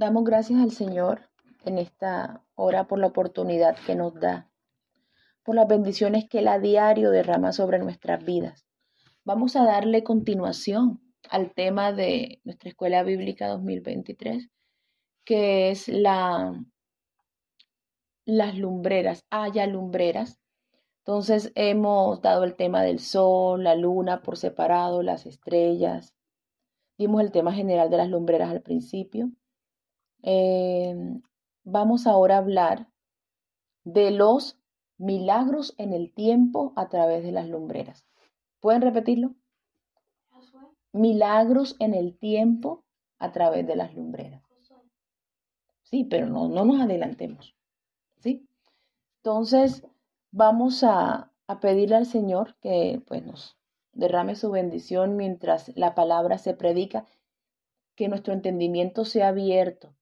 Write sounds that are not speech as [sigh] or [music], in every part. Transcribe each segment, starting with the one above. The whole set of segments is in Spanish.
Damos gracias al Señor en esta hora por la oportunidad que nos da, por las bendiciones que Él a diario derrama sobre nuestras vidas. Vamos a darle continuación al tema de nuestra Escuela Bíblica 2023, que es la, las lumbreras, haya lumbreras. Entonces hemos dado el tema del sol, la luna por separado, las estrellas. Dimos el tema general de las lumbreras al principio. Eh, vamos ahora a hablar de los milagros en el tiempo a través de las lumbreras. ¿Pueden repetirlo? Milagros en el tiempo a través de las lumbreras. Sí, pero no, no nos adelantemos. ¿Sí? Entonces, vamos a, a pedirle al Señor que pues, nos derrame su bendición mientras la palabra se predica, que nuestro entendimiento sea abierto.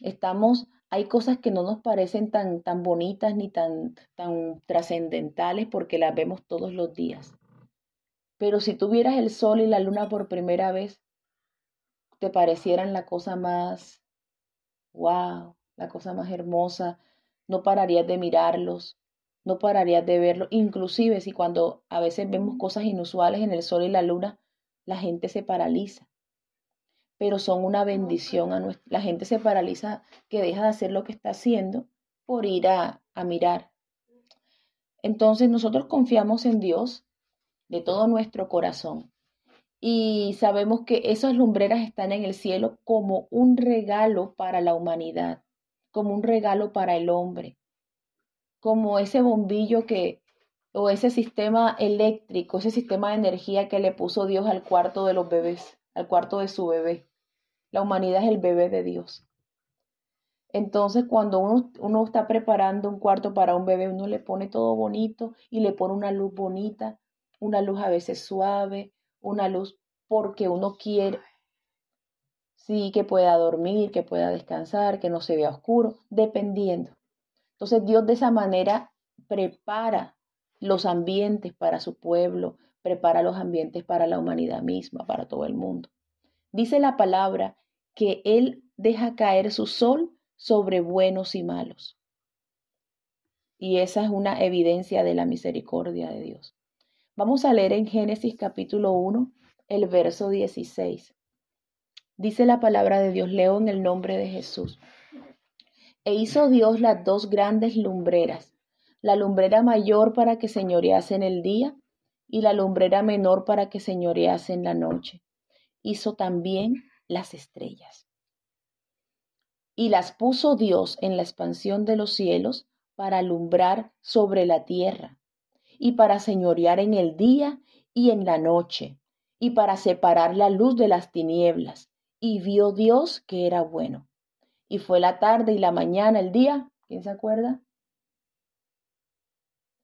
Estamos, hay cosas que no nos parecen tan, tan bonitas ni tan, tan trascendentales porque las vemos todos los días. Pero si tuvieras el sol y la luna por primera vez, te parecieran la cosa más, wow, la cosa más hermosa, no pararías de mirarlos, no pararías de verlos, inclusive si cuando a veces vemos cosas inusuales en el sol y la luna, la gente se paraliza. Pero son una bendición a nuestra, la gente se paraliza que deja de hacer lo que está haciendo por ir a, a mirar. Entonces nosotros confiamos en Dios de todo nuestro corazón. Y sabemos que esas lumbreras están en el cielo como un regalo para la humanidad, como un regalo para el hombre, como ese bombillo que, o ese sistema eléctrico, ese sistema de energía que le puso Dios al cuarto de los bebés, al cuarto de su bebé. La humanidad es el bebé de Dios. Entonces, cuando uno, uno, está preparando un cuarto para un bebé, uno le pone todo bonito y le pone una luz bonita una luz a veces suave, una luz porque uno quiere, sí, que pueda dormir, que pueda descansar, que no se vea oscuro, dependiendo. Entonces Dios de esa manera prepara los ambientes para su pueblo, prepara los ambientes para la humanidad misma, para todo el mundo. Dice la palabra que Él deja caer su sol sobre buenos y malos. Y esa es una evidencia de la misericordia de Dios. Vamos a leer en Génesis capítulo 1, el verso 16. Dice la palabra de Dios, leo en el nombre de Jesús. E hizo Dios las dos grandes lumbreras, la lumbrera mayor para que señorease en el día y la lumbrera menor para que señorease en la noche. Hizo también las estrellas. Y las puso Dios en la expansión de los cielos para alumbrar sobre la tierra y para señorear en el día y en la noche, y para separar la luz de las tinieblas. Y vio Dios que era bueno. Y fue la tarde y la mañana, el día, ¿quién se acuerda?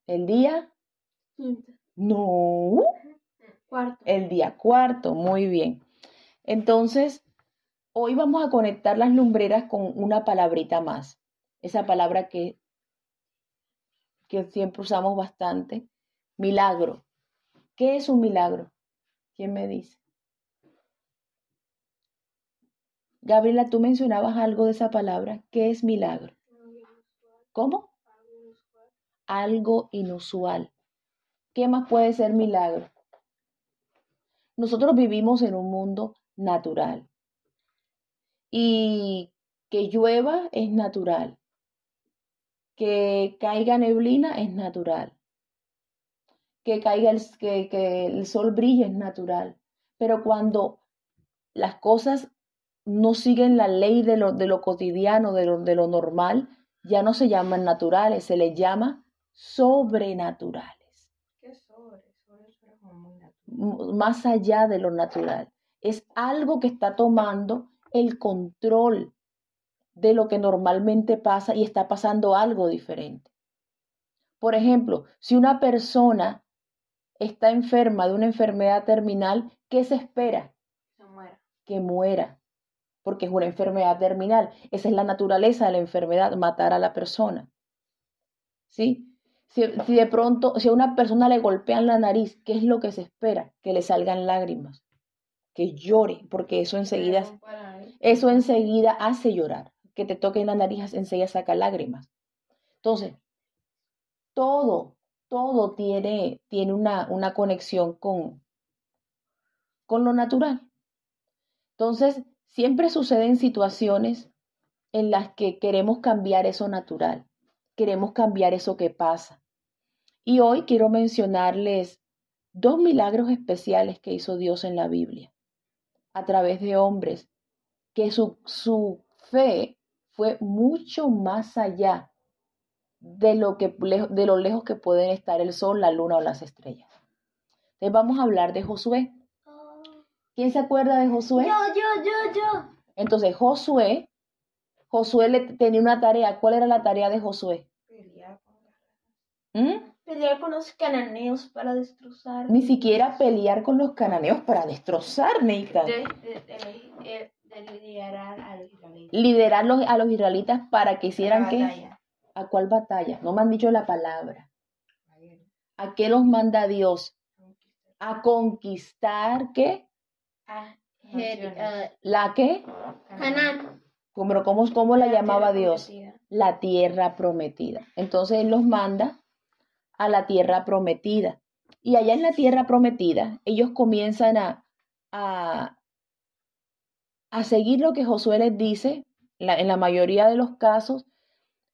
¿El día? No. Cuarto. El día cuarto, muy bien. Entonces, hoy vamos a conectar las lumbreras con una palabrita más. Esa palabra que que siempre usamos bastante. Milagro. ¿Qué es un milagro? ¿Quién me dice? Gabriela, tú mencionabas algo de esa palabra. ¿Qué es milagro? ¿Cómo? Algo inusual. ¿Qué más puede ser milagro? Nosotros vivimos en un mundo natural. Y que llueva es natural que caiga neblina es natural. Que caiga el, que, que el sol brille es natural. Pero cuando las cosas no siguen la ley de lo, de lo cotidiano, de lo, de lo normal, ya no se llaman naturales, se les llama sobrenaturales. ¿Qué sobre? Más allá de lo natural. Es algo que está tomando el control de lo que normalmente pasa y está pasando algo diferente. Por ejemplo, si una persona está enferma de una enfermedad terminal, ¿qué se espera? Que muera. Que muera, porque es una enfermedad terminal. Esa es la naturaleza de la enfermedad, matar a la persona. ¿Sí? Si, si, de pronto, si a una persona le golpean la nariz, ¿qué es lo que se espera? Que le salgan lágrimas. Que llore, porque eso enseguida, eso enseguida hace llorar. Que te toquen la nariz enseguida saca lágrimas. Entonces, todo, todo tiene, tiene una, una conexión con, con lo natural. Entonces, siempre suceden situaciones en las que queremos cambiar eso natural, queremos cambiar eso que pasa. Y hoy quiero mencionarles dos milagros especiales que hizo Dios en la Biblia, a través de hombres, que su, su fe fue mucho más allá de lo, que, de lo lejos que pueden estar el sol, la luna o las estrellas. Entonces vamos a hablar de Josué. ¿Quién se acuerda de Josué? Yo, yo, yo, yo. Entonces Josué, Josué le tenía una tarea. ¿Cuál era la tarea de Josué? Pelear ¿Mm? Pelear con los cananeos para destrozar. Ni siquiera pelear con los cananeos para destrozar, Neita. De, de, de, de- de liderar a los israelitas. Liderar los- a los israelitas para que hicieran qué? ¿A cuál batalla? No me han dicho la palabra. ¿A qué los manda Dios? A conquistar qué? Jer- naciones. ah, ¿La qué? Canaán. Pero ¿cómo, cómo la llamaba Dios? prometida. La tierra prometida. Entonces Él los manda a la tierra prometida. Y allá en la tierra prometida, ellos comienzan a, a, a seguir lo que Josué les dice. En la mayoría de los casos,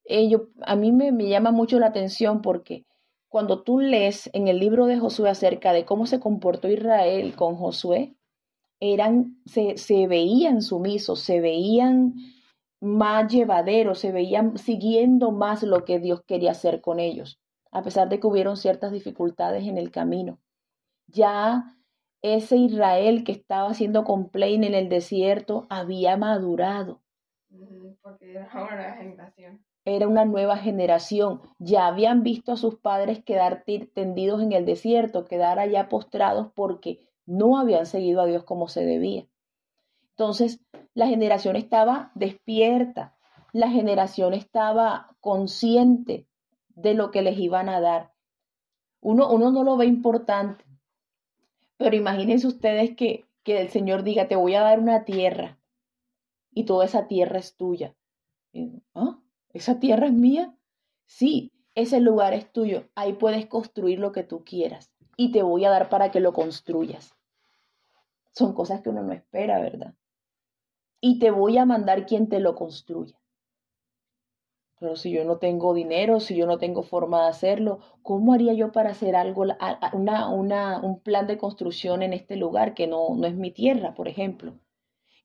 ellos, a mí me, me llama mucho la atención porque cuando tú lees en el libro de Josué acerca de cómo se comportó Israel con Josué, eran, se, se veían sumisos, se veían más llevaderos, se veían siguiendo más lo que Dios quería hacer con ellos, a pesar de que hubieron ciertas dificultades en el camino. Ya ese Israel que estaba haciendo complaint en el desierto había madurado, Porque era [laughs] una generación. era una nueva generación, ya habían visto a sus padres quedar tendidos en el desierto, quedar allá postrados porque no habían seguido a Dios como se debía. Entonces, la generación estaba despierta, la generación estaba consciente de lo que les iban a dar. Uno, uno no lo ve importante, pero imagínense ustedes que, que el Señor diga, te voy a dar una tierra y toda esa tierra es tuya. ¿Ah? ¿Esa tierra es mía? Sí, ese lugar es tuyo. Ahí puedes construir lo que tú quieras y te voy a dar para que lo construyas. Son cosas que uno no espera, ¿verdad? Y te voy a mandar quien te lo construya. Pero si yo no tengo dinero, si yo no tengo forma de hacerlo, ¿cómo haría yo para hacer algo, una, una, un plan de construcción en este lugar que no, no es mi tierra, por ejemplo?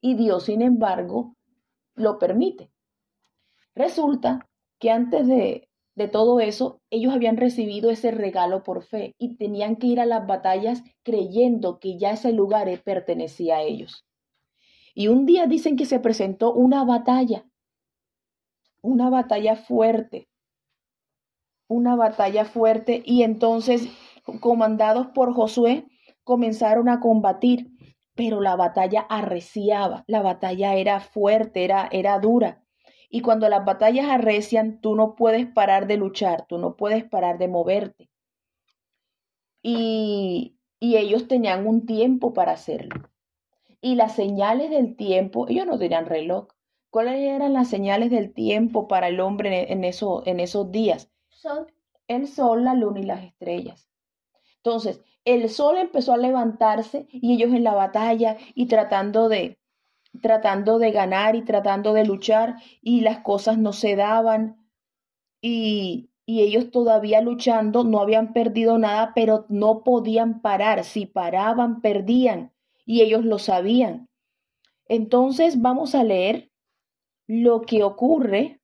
Y Dios, sin embargo, lo permite. Resulta que antes de, de todo eso, ellos habían recibido ese regalo por fe y tenían que ir a las batallas creyendo que ya ese lugar pertenecía a ellos. Y un día dicen que se presentó una batalla, una batalla fuerte, una batalla fuerte y entonces, comandados por Josué, comenzaron a combatir, pero la batalla arreciaba, la batalla era fuerte, era, era dura. Y cuando las batallas arrecian, tú no puedes parar de luchar, tú no puedes parar de moverte. Y, y ellos tenían un tiempo para hacerlo. Y las señales del tiempo, ellos no tenían reloj. ¿Cuáles eran las señales del tiempo para el hombre en, en, eso, en esos días? Sol. El sol, la luna y las estrellas. Entonces, el sol empezó a levantarse y ellos en la batalla y tratando de, tratando de ganar y tratando de luchar y las cosas no se daban y, y ellos todavía luchando, no habían perdido nada, pero no podían parar. Si paraban, perdían y ellos lo sabían. Entonces vamos a leer lo que ocurre,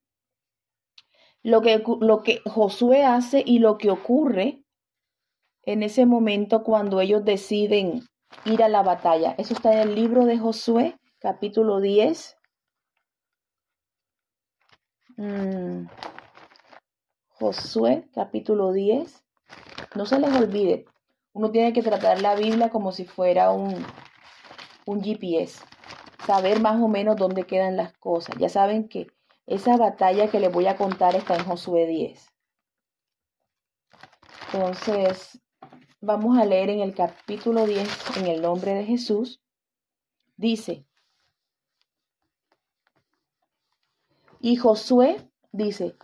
lo que, lo que Josué hace y lo que ocurre en ese momento cuando ellos deciden ir a la batalla. Eso está en el libro de Josué, capítulo 10. Mm. Josué, capítulo 10. No se les olvide, uno tiene que tratar la Biblia como si fuera un, un GPS, saber más o menos dónde quedan las cosas. Ya saben que esa batalla que les voy a contar está en Josué 10. Entonces, vamos a leer en el capítulo 10, en el nombre de Jesús. Dice, y Josué dice,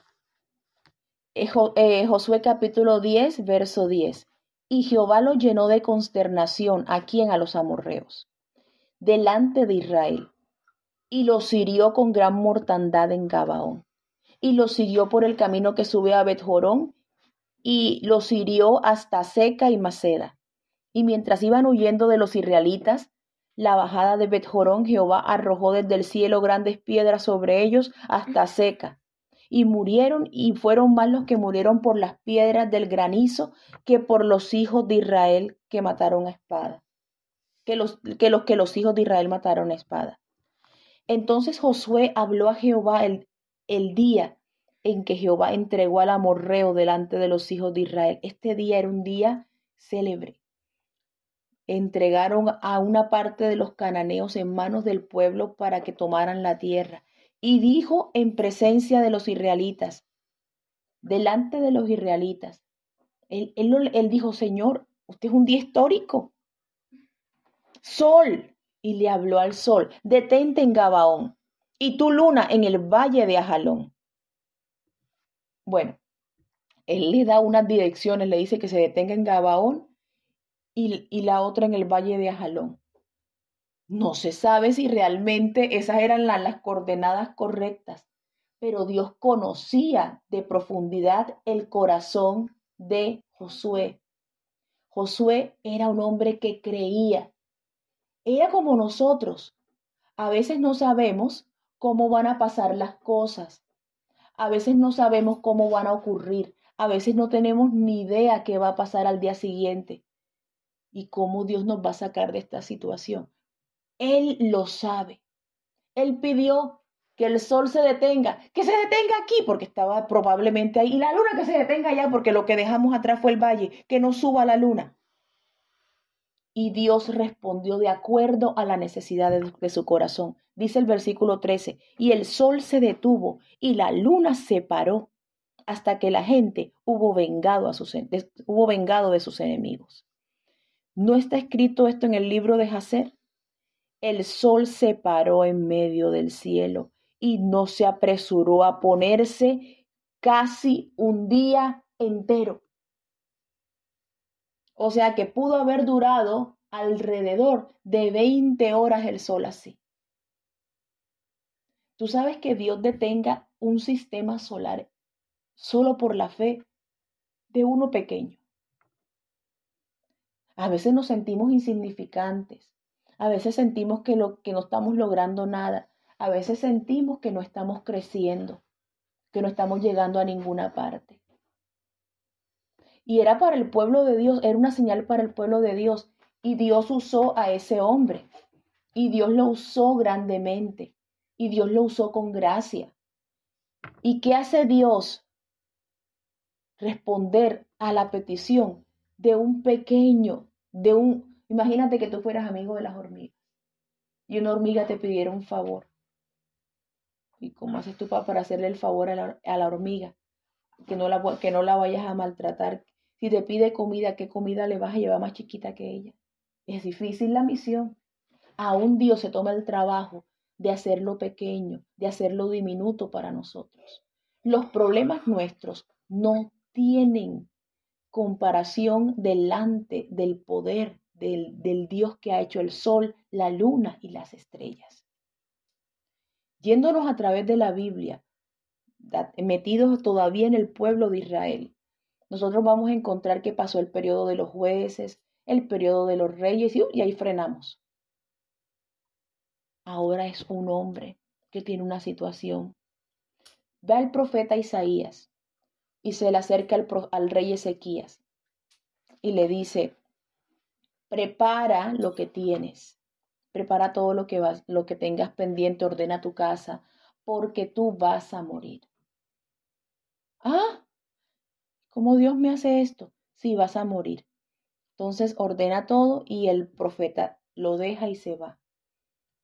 eh, eh, Josué capítulo 10, verso 10, y Jehová lo llenó de consternación a quien a los amorreos, delante de Israel, y los hirió con gran mortandad en Gabaón, y los siguió por el camino que sube a Betjorón, y los hirió hasta Seca y Maceda. Y mientras iban huyendo de los israelitas, la bajada de Betjorón, Jehová arrojó desde el cielo grandes piedras sobre ellos hasta seca. Y murieron y fueron más los que murieron por las piedras del granizo que por los hijos de Israel que mataron a espada. Que los que los, hijos de Israel mataron a espada. Entonces Josué habló a Jehová el, el día en que Jehová entregó al amorreo delante de los hijos de Israel. Este día era un día célebre entregaron a una parte de los cananeos en manos del pueblo para que tomaran la tierra. Y dijo en presencia de los israelitas, delante de los israelitas, él, él, dijo, Señor, usted es un día histórico. Sol. Y le habló al sol, detente en Gabaón, y tu luna en el valle de Ajalón. Bueno, él le da unas direcciones, le dice que se detenga en Gabaón y, la otra en el Valle de Ajalón. No se sabe si realmente esas eran las coordenadas correctas, pero Dios conocía de profundidad el corazón de Josué. Josué era un hombre que creía. Era como nosotros. A veces no sabemos cómo van a pasar las cosas. A veces no sabemos cómo van a ocurrir. A veces no tenemos ni idea qué va a pasar al día siguiente y cómo Dios nos va a sacar de esta situación. Él lo sabe. Él pidió que el sol se detenga, que se detenga aquí porque estaba probablemente ahí, y la luna que se detenga allá porque lo que dejamos atrás fue el valle, que no suba la luna. Y Dios respondió de acuerdo a la necesidad de, su corazón. Dice el versículo 13, y el sol se detuvo y la luna se paró hasta que la gente hubo vengado, a sus, hubo vengado de sus enemigos. ¿No está escrito esto en el libro de Jacer? El sol se paró en medio del cielo y no se apresuró a ponerse casi un día entero. O sea que pudo haber durado alrededor de 20 horas el sol así. Tú sabes que Dios detenga un sistema solar solo por la fe de uno pequeño. A veces nos sentimos insignificantes. A veces sentimos que, lo, que no estamos logrando nada. A veces sentimos que no estamos creciendo, que no estamos llegando a ninguna parte. Y era para el pueblo de Dios, era una señal para el pueblo de Dios. Y Dios usó a ese hombre. Y Dios lo usó grandemente. Y Dios lo usó con gracia. ¿Y qué hace Dios? Responder a la petición de un pequeño, de un, imagínate que tú fueras amigo de las hormigas y una hormiga te pidiera un favor. ¿Y cómo haces tú para hacerle el favor a la, hormiga? Que no, la, que no la vayas a maltratar. Si te pide comida, ¿qué comida le vas a llevar más chiquita que ella? Es difícil la misión. Aún Dios se toma el trabajo de hacerlo pequeño, de hacerlo diminuto para nosotros. Los problemas nuestros no tienen comparación delante del poder del, del, Dios que ha hecho el sol, la luna y las estrellas. Yéndonos a través de la Biblia, metidos todavía en el pueblo de Israel, nosotros vamos a encontrar que pasó el periodo de los jueces, el periodo de los reyes y, ahí frenamos. Ahora es un hombre que tiene una situación. Ve al profeta Isaías y se le acerca al, rey Ezequías y le dice, prepara lo que tienes, prepara todo lo que, lo que tengas pendiente, ordena tu casa, porque tú vas a morir. Ah, ¿cómo Dios me hace esto? Sí, vas a morir. Entonces ordena todo y el profeta lo deja y se va.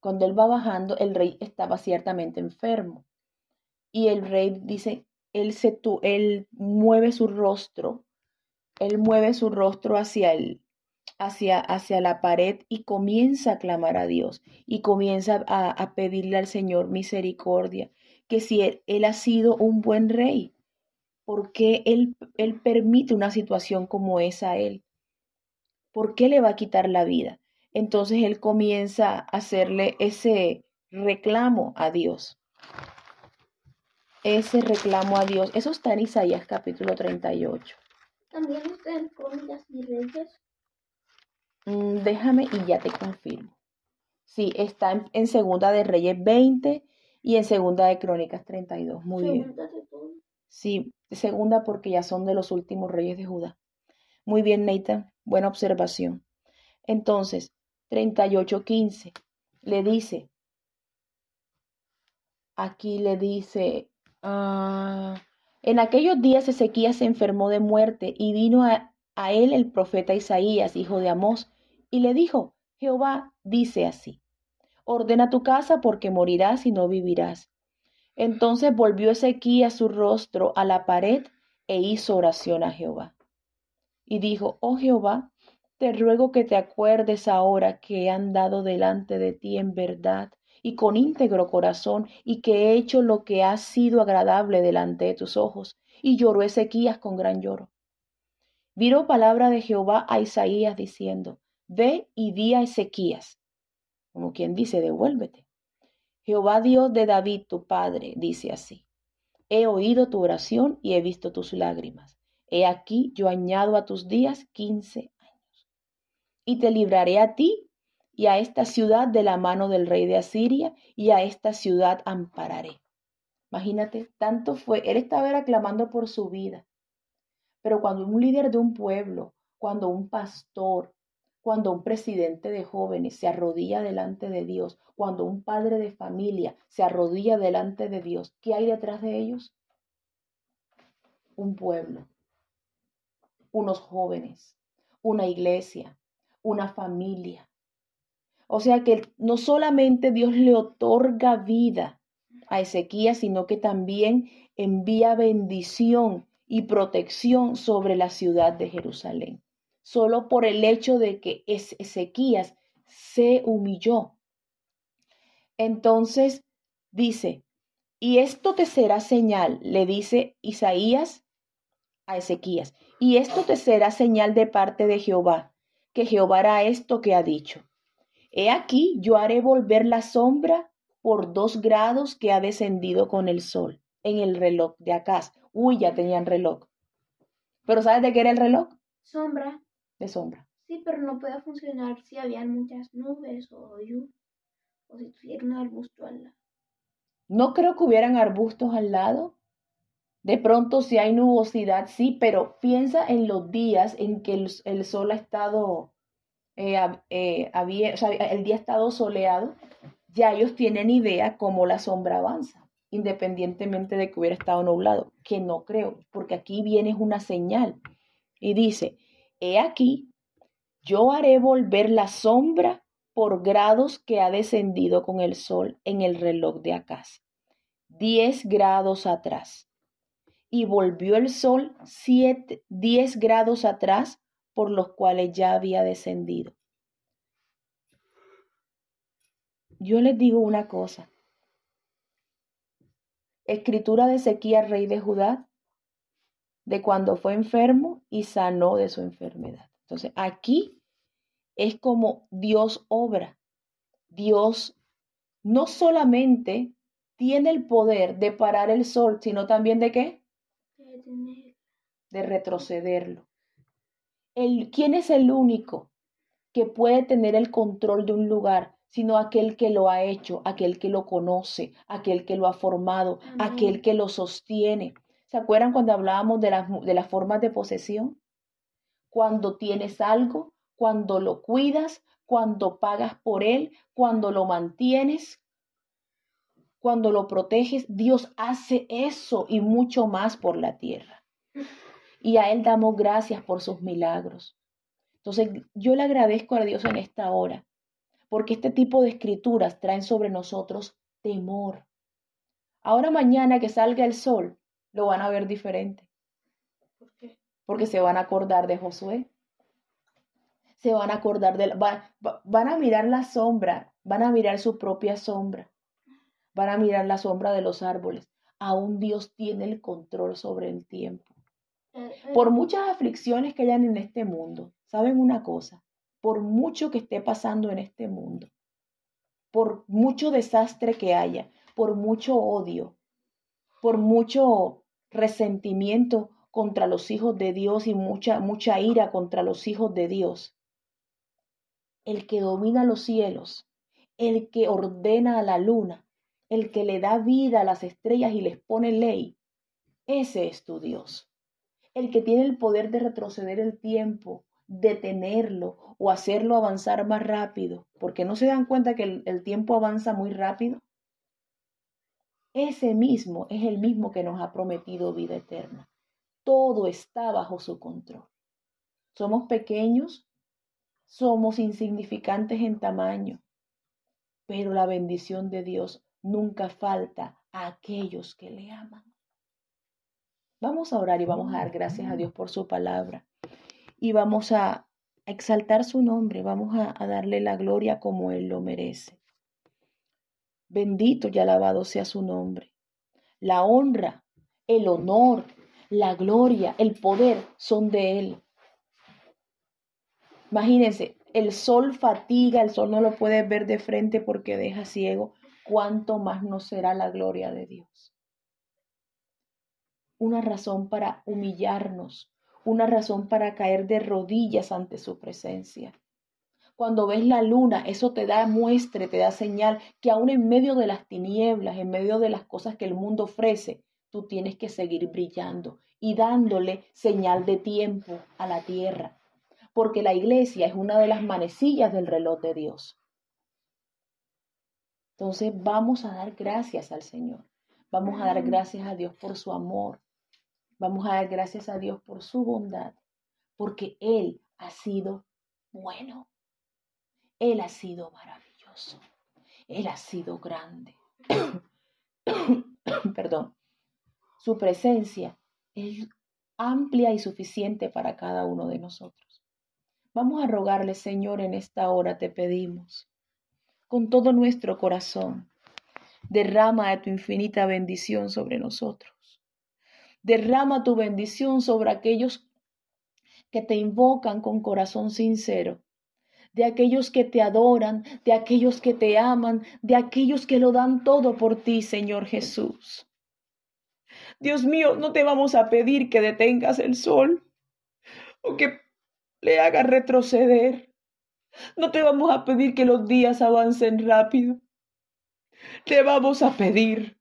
Cuando él va bajando, el rey estaba ciertamente enfermo. Y el rey dice, él, se, él mueve su rostro, él mueve su rostro hacia el, hacia, hacia la pared y comienza a clamar a Dios y comienza a, pedirle al Señor misericordia, que si él, él, ha sido un buen rey, ¿por qué él, él permite una situación como esa a él? ¿Por qué le va a quitar la vida? Entonces él comienza a hacerle ese reclamo a Dios. Ese reclamo a Dios. Eso está en Isaías capítulo 38. También está en Crónicas y Reyes. Mm, déjame y ya te confirmo. Sí, está en, en, Segunda de Reyes 20 y en Segunda de Crónicas 32. Muy bien. Sí, segunda porque ya son de los últimos reyes de Judá. Muy bien, Nathan. Buena observación. Entonces, 38.15 le dice, aquí le dice, uh, en aquellos días Ezequías se enfermó de muerte y vino a, a él el profeta Isaías, hijo de Amós, y le dijo, Jehová dice así, ordena tu casa porque morirás y no vivirás. Entonces volvió Ezequías su rostro a la pared e hizo oración a Jehová. Y dijo, oh Jehová, te ruego que te acuerdes ahora que he andado delante de ti en verdad y con íntegro corazón y que he hecho lo que ha sido agradable delante de tus ojos. Y lloró Ezequías con gran lloro. Vino palabra de Jehová a Isaías diciendo, Ve y di a Ezequías, como quien dice, devuélvete. Jehová Dios de David, tu padre, dice así, He oído tu oración y he visto tus lágrimas. He aquí yo añado a tus días quince años. Y te libraré a ti y a esta ciudad de la mano del rey de Asiria, y a esta ciudad ampararé. Imagínate, tanto fue, él estaba aclamando por su vida. Pero cuando un líder de un pueblo, cuando un pastor, cuando un presidente de jóvenes se arrodilla delante de Dios, cuando un padre de familia se arrodilla delante de Dios, ¿qué hay detrás de ellos? Un pueblo, unos jóvenes, una iglesia, una familia. O sea que no solamente Dios le otorga vida a Ezequías, sino que también envía bendición y protección sobre la ciudad de Jerusalén solo por el hecho de que Ezequías se humilló. Entonces dice, y esto te será señal, le dice Isaías a Ezequías, y esto te será señal de parte de Jehová, que Jehová hará esto que ha dicho. He aquí, yo haré volver la sombra por dos grados que ha descendido con el sol en el reloj de Acaz. Uy, ya tenían reloj. Pero ¿sabes de qué era el reloj? Sombra de sombra. Sí, pero no puede funcionar si habían muchas nubes o lluvia, o si tuviera un arbusto al lado. No creo que hubieran arbustos al lado. De pronto si hay nubosidad, sí, pero piensa en los días en que el, sol ha estado, eh, eh, o sea, el día ha estado soleado, ya ellos tienen idea cómo la sombra avanza, independientemente de que hubiera estado nublado, que no creo, porque aquí viene una señal y dice, He aquí, yo haré volver la sombra por grados que ha descendido con el sol en el reloj de Acaz, diez grados atrás. Y volvió el sol siete, diez grados atrás, por los cuales ya había descendido. Yo les digo una cosa. Escritura de Ezequiel, rey de Judá, de cuando fue enfermo y sanó de su enfermedad. Entonces, aquí es como Dios obra. Dios no solamente tiene el poder de parar el sol, sino también de qué? De retrocederlo. El, ¿Quién es el único que puede tener el control de un lugar? sino aquel que lo ha hecho, aquel que lo conoce, aquel que lo ha formado, aquel que lo sostiene. ¿Se acuerdan cuando hablábamos de las, de las formas de posesión? Cuando tienes algo, cuando lo cuidas, cuando pagas por él, cuando lo mantienes, cuando lo proteges, Dios hace eso y mucho más por la tierra. [laughs] Y a Él damos gracias por sus milagros. Entonces, yo le agradezco a Dios en esta hora, porque este tipo de escrituras traen sobre nosotros temor. Ahora mañana que salga el sol, lo van a ver diferente. ¿Por qué? Porque se van a acordar de Josué. Se van a acordar de la, van a mirar la sombra, van a mirar su propia sombra, van a mirar la sombra de los árboles. Aún Dios tiene el control sobre el tiempo. Eh, eh, Por muchas aflicciones que hayan en este mundo, ¿saben una cosa? Por mucho que esté pasando en este mundo, por mucho desastre que haya, por mucho odio, por mucho resentimiento contra los hijos de Dios y mucha, mucha ira contra los hijos de Dios. El que domina los cielos, el que ordena a la luna, el que le da vida a las estrellas y les pone ley, ese es tu Dios. El que tiene el poder de retroceder el tiempo, detenerlo o hacerlo avanzar más rápido, porque no se dan cuenta que el, el tiempo avanza muy rápido. Ese mismo es el mismo que nos ha prometido vida eterna. Todo está bajo su control. Somos pequeños, somos insignificantes en tamaño, pero la bendición de Dios nunca falta a aquellos que le aman. Vamos a orar y vamos a dar gracias a Dios por su palabra y vamos a exaltar su nombre, vamos a, darle la gloria como Él lo merece. Bendito y alabado sea su nombre. La honra, el honor, la gloria, el poder son de Él. Imagínense, el sol fatiga, el sol no lo puedes ver de frente porque deja ciego. ¿Cuánto más no será la gloria de Dios? Una razón para humillarnos, una razón para caer de rodillas ante su presencia. Cuando ves la luna, eso te da muestre, te da señal que aún en medio de las tinieblas, en medio de las cosas que el mundo ofrece, tú tienes que seguir brillando y dándole señal de tiempo a la tierra, porque la iglesia es una de las manecillas del reloj de Dios. Entonces vamos a dar gracias al Señor, vamos a dar gracias a Dios por su amor, vamos a dar gracias a Dios por su bondad, porque Él ha sido bueno, Él ha sido maravilloso, Él ha sido grande. [coughs] Perdón. Su presencia es amplia y suficiente para cada uno de nosotros. Vamos a rogarle, Señor, en esta hora te pedimos, con todo nuestro corazón, derrama de tu infinita bendición sobre nosotros. Derrama tu bendición sobre aquellos que te invocan con corazón sincero, de aquellos que te adoran, de aquellos que te aman, de aquellos que lo dan todo por ti, Señor Jesús. Dios mío, no te vamos a pedir que detengas el sol o que le hagas retroceder. No te vamos a pedir que los días avancen rápido. Te vamos a pedir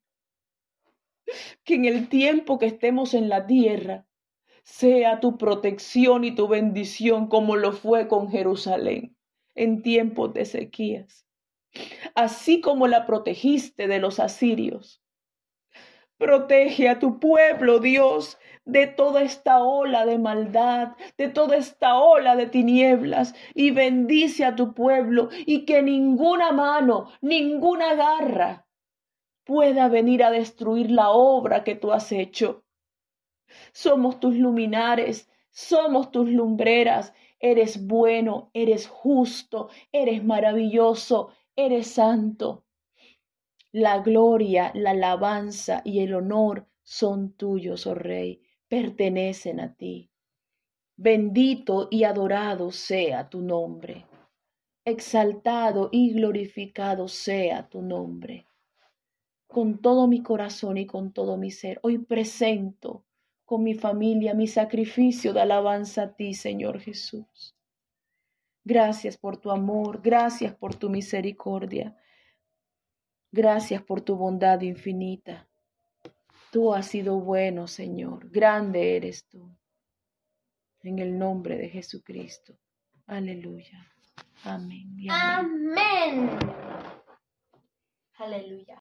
que en el tiempo que estemos en la tierra sea tu protección y tu bendición como lo fue con Jerusalén en tiempos de sequías, así como la protegiste de los asirios. Protege a tu pueblo, Dios, de toda esta ola de maldad, de toda esta ola de tinieblas, y bendice a tu pueblo y que ninguna mano, ninguna garra pueda venir a destruir la obra que tú has hecho. Somos tus luminares, somos tus lumbreras, eres bueno, eres justo, eres maravilloso, eres santo. La gloria, la alabanza y el honor son tuyos, oh Rey, pertenecen a ti. Bendito y adorado sea tu nombre. Exaltado y glorificado sea tu nombre. Con todo mi corazón y con todo mi ser, hoy presento con mi familia mi sacrificio de alabanza a ti, Señor Jesús. Gracias por tu amor, gracias por tu misericordia. Gracias por tu bondad infinita. Tú has sido bueno, Señor. Grande eres tú. En el nombre de Jesucristo. Aleluya. Amén. amén. Aleluya.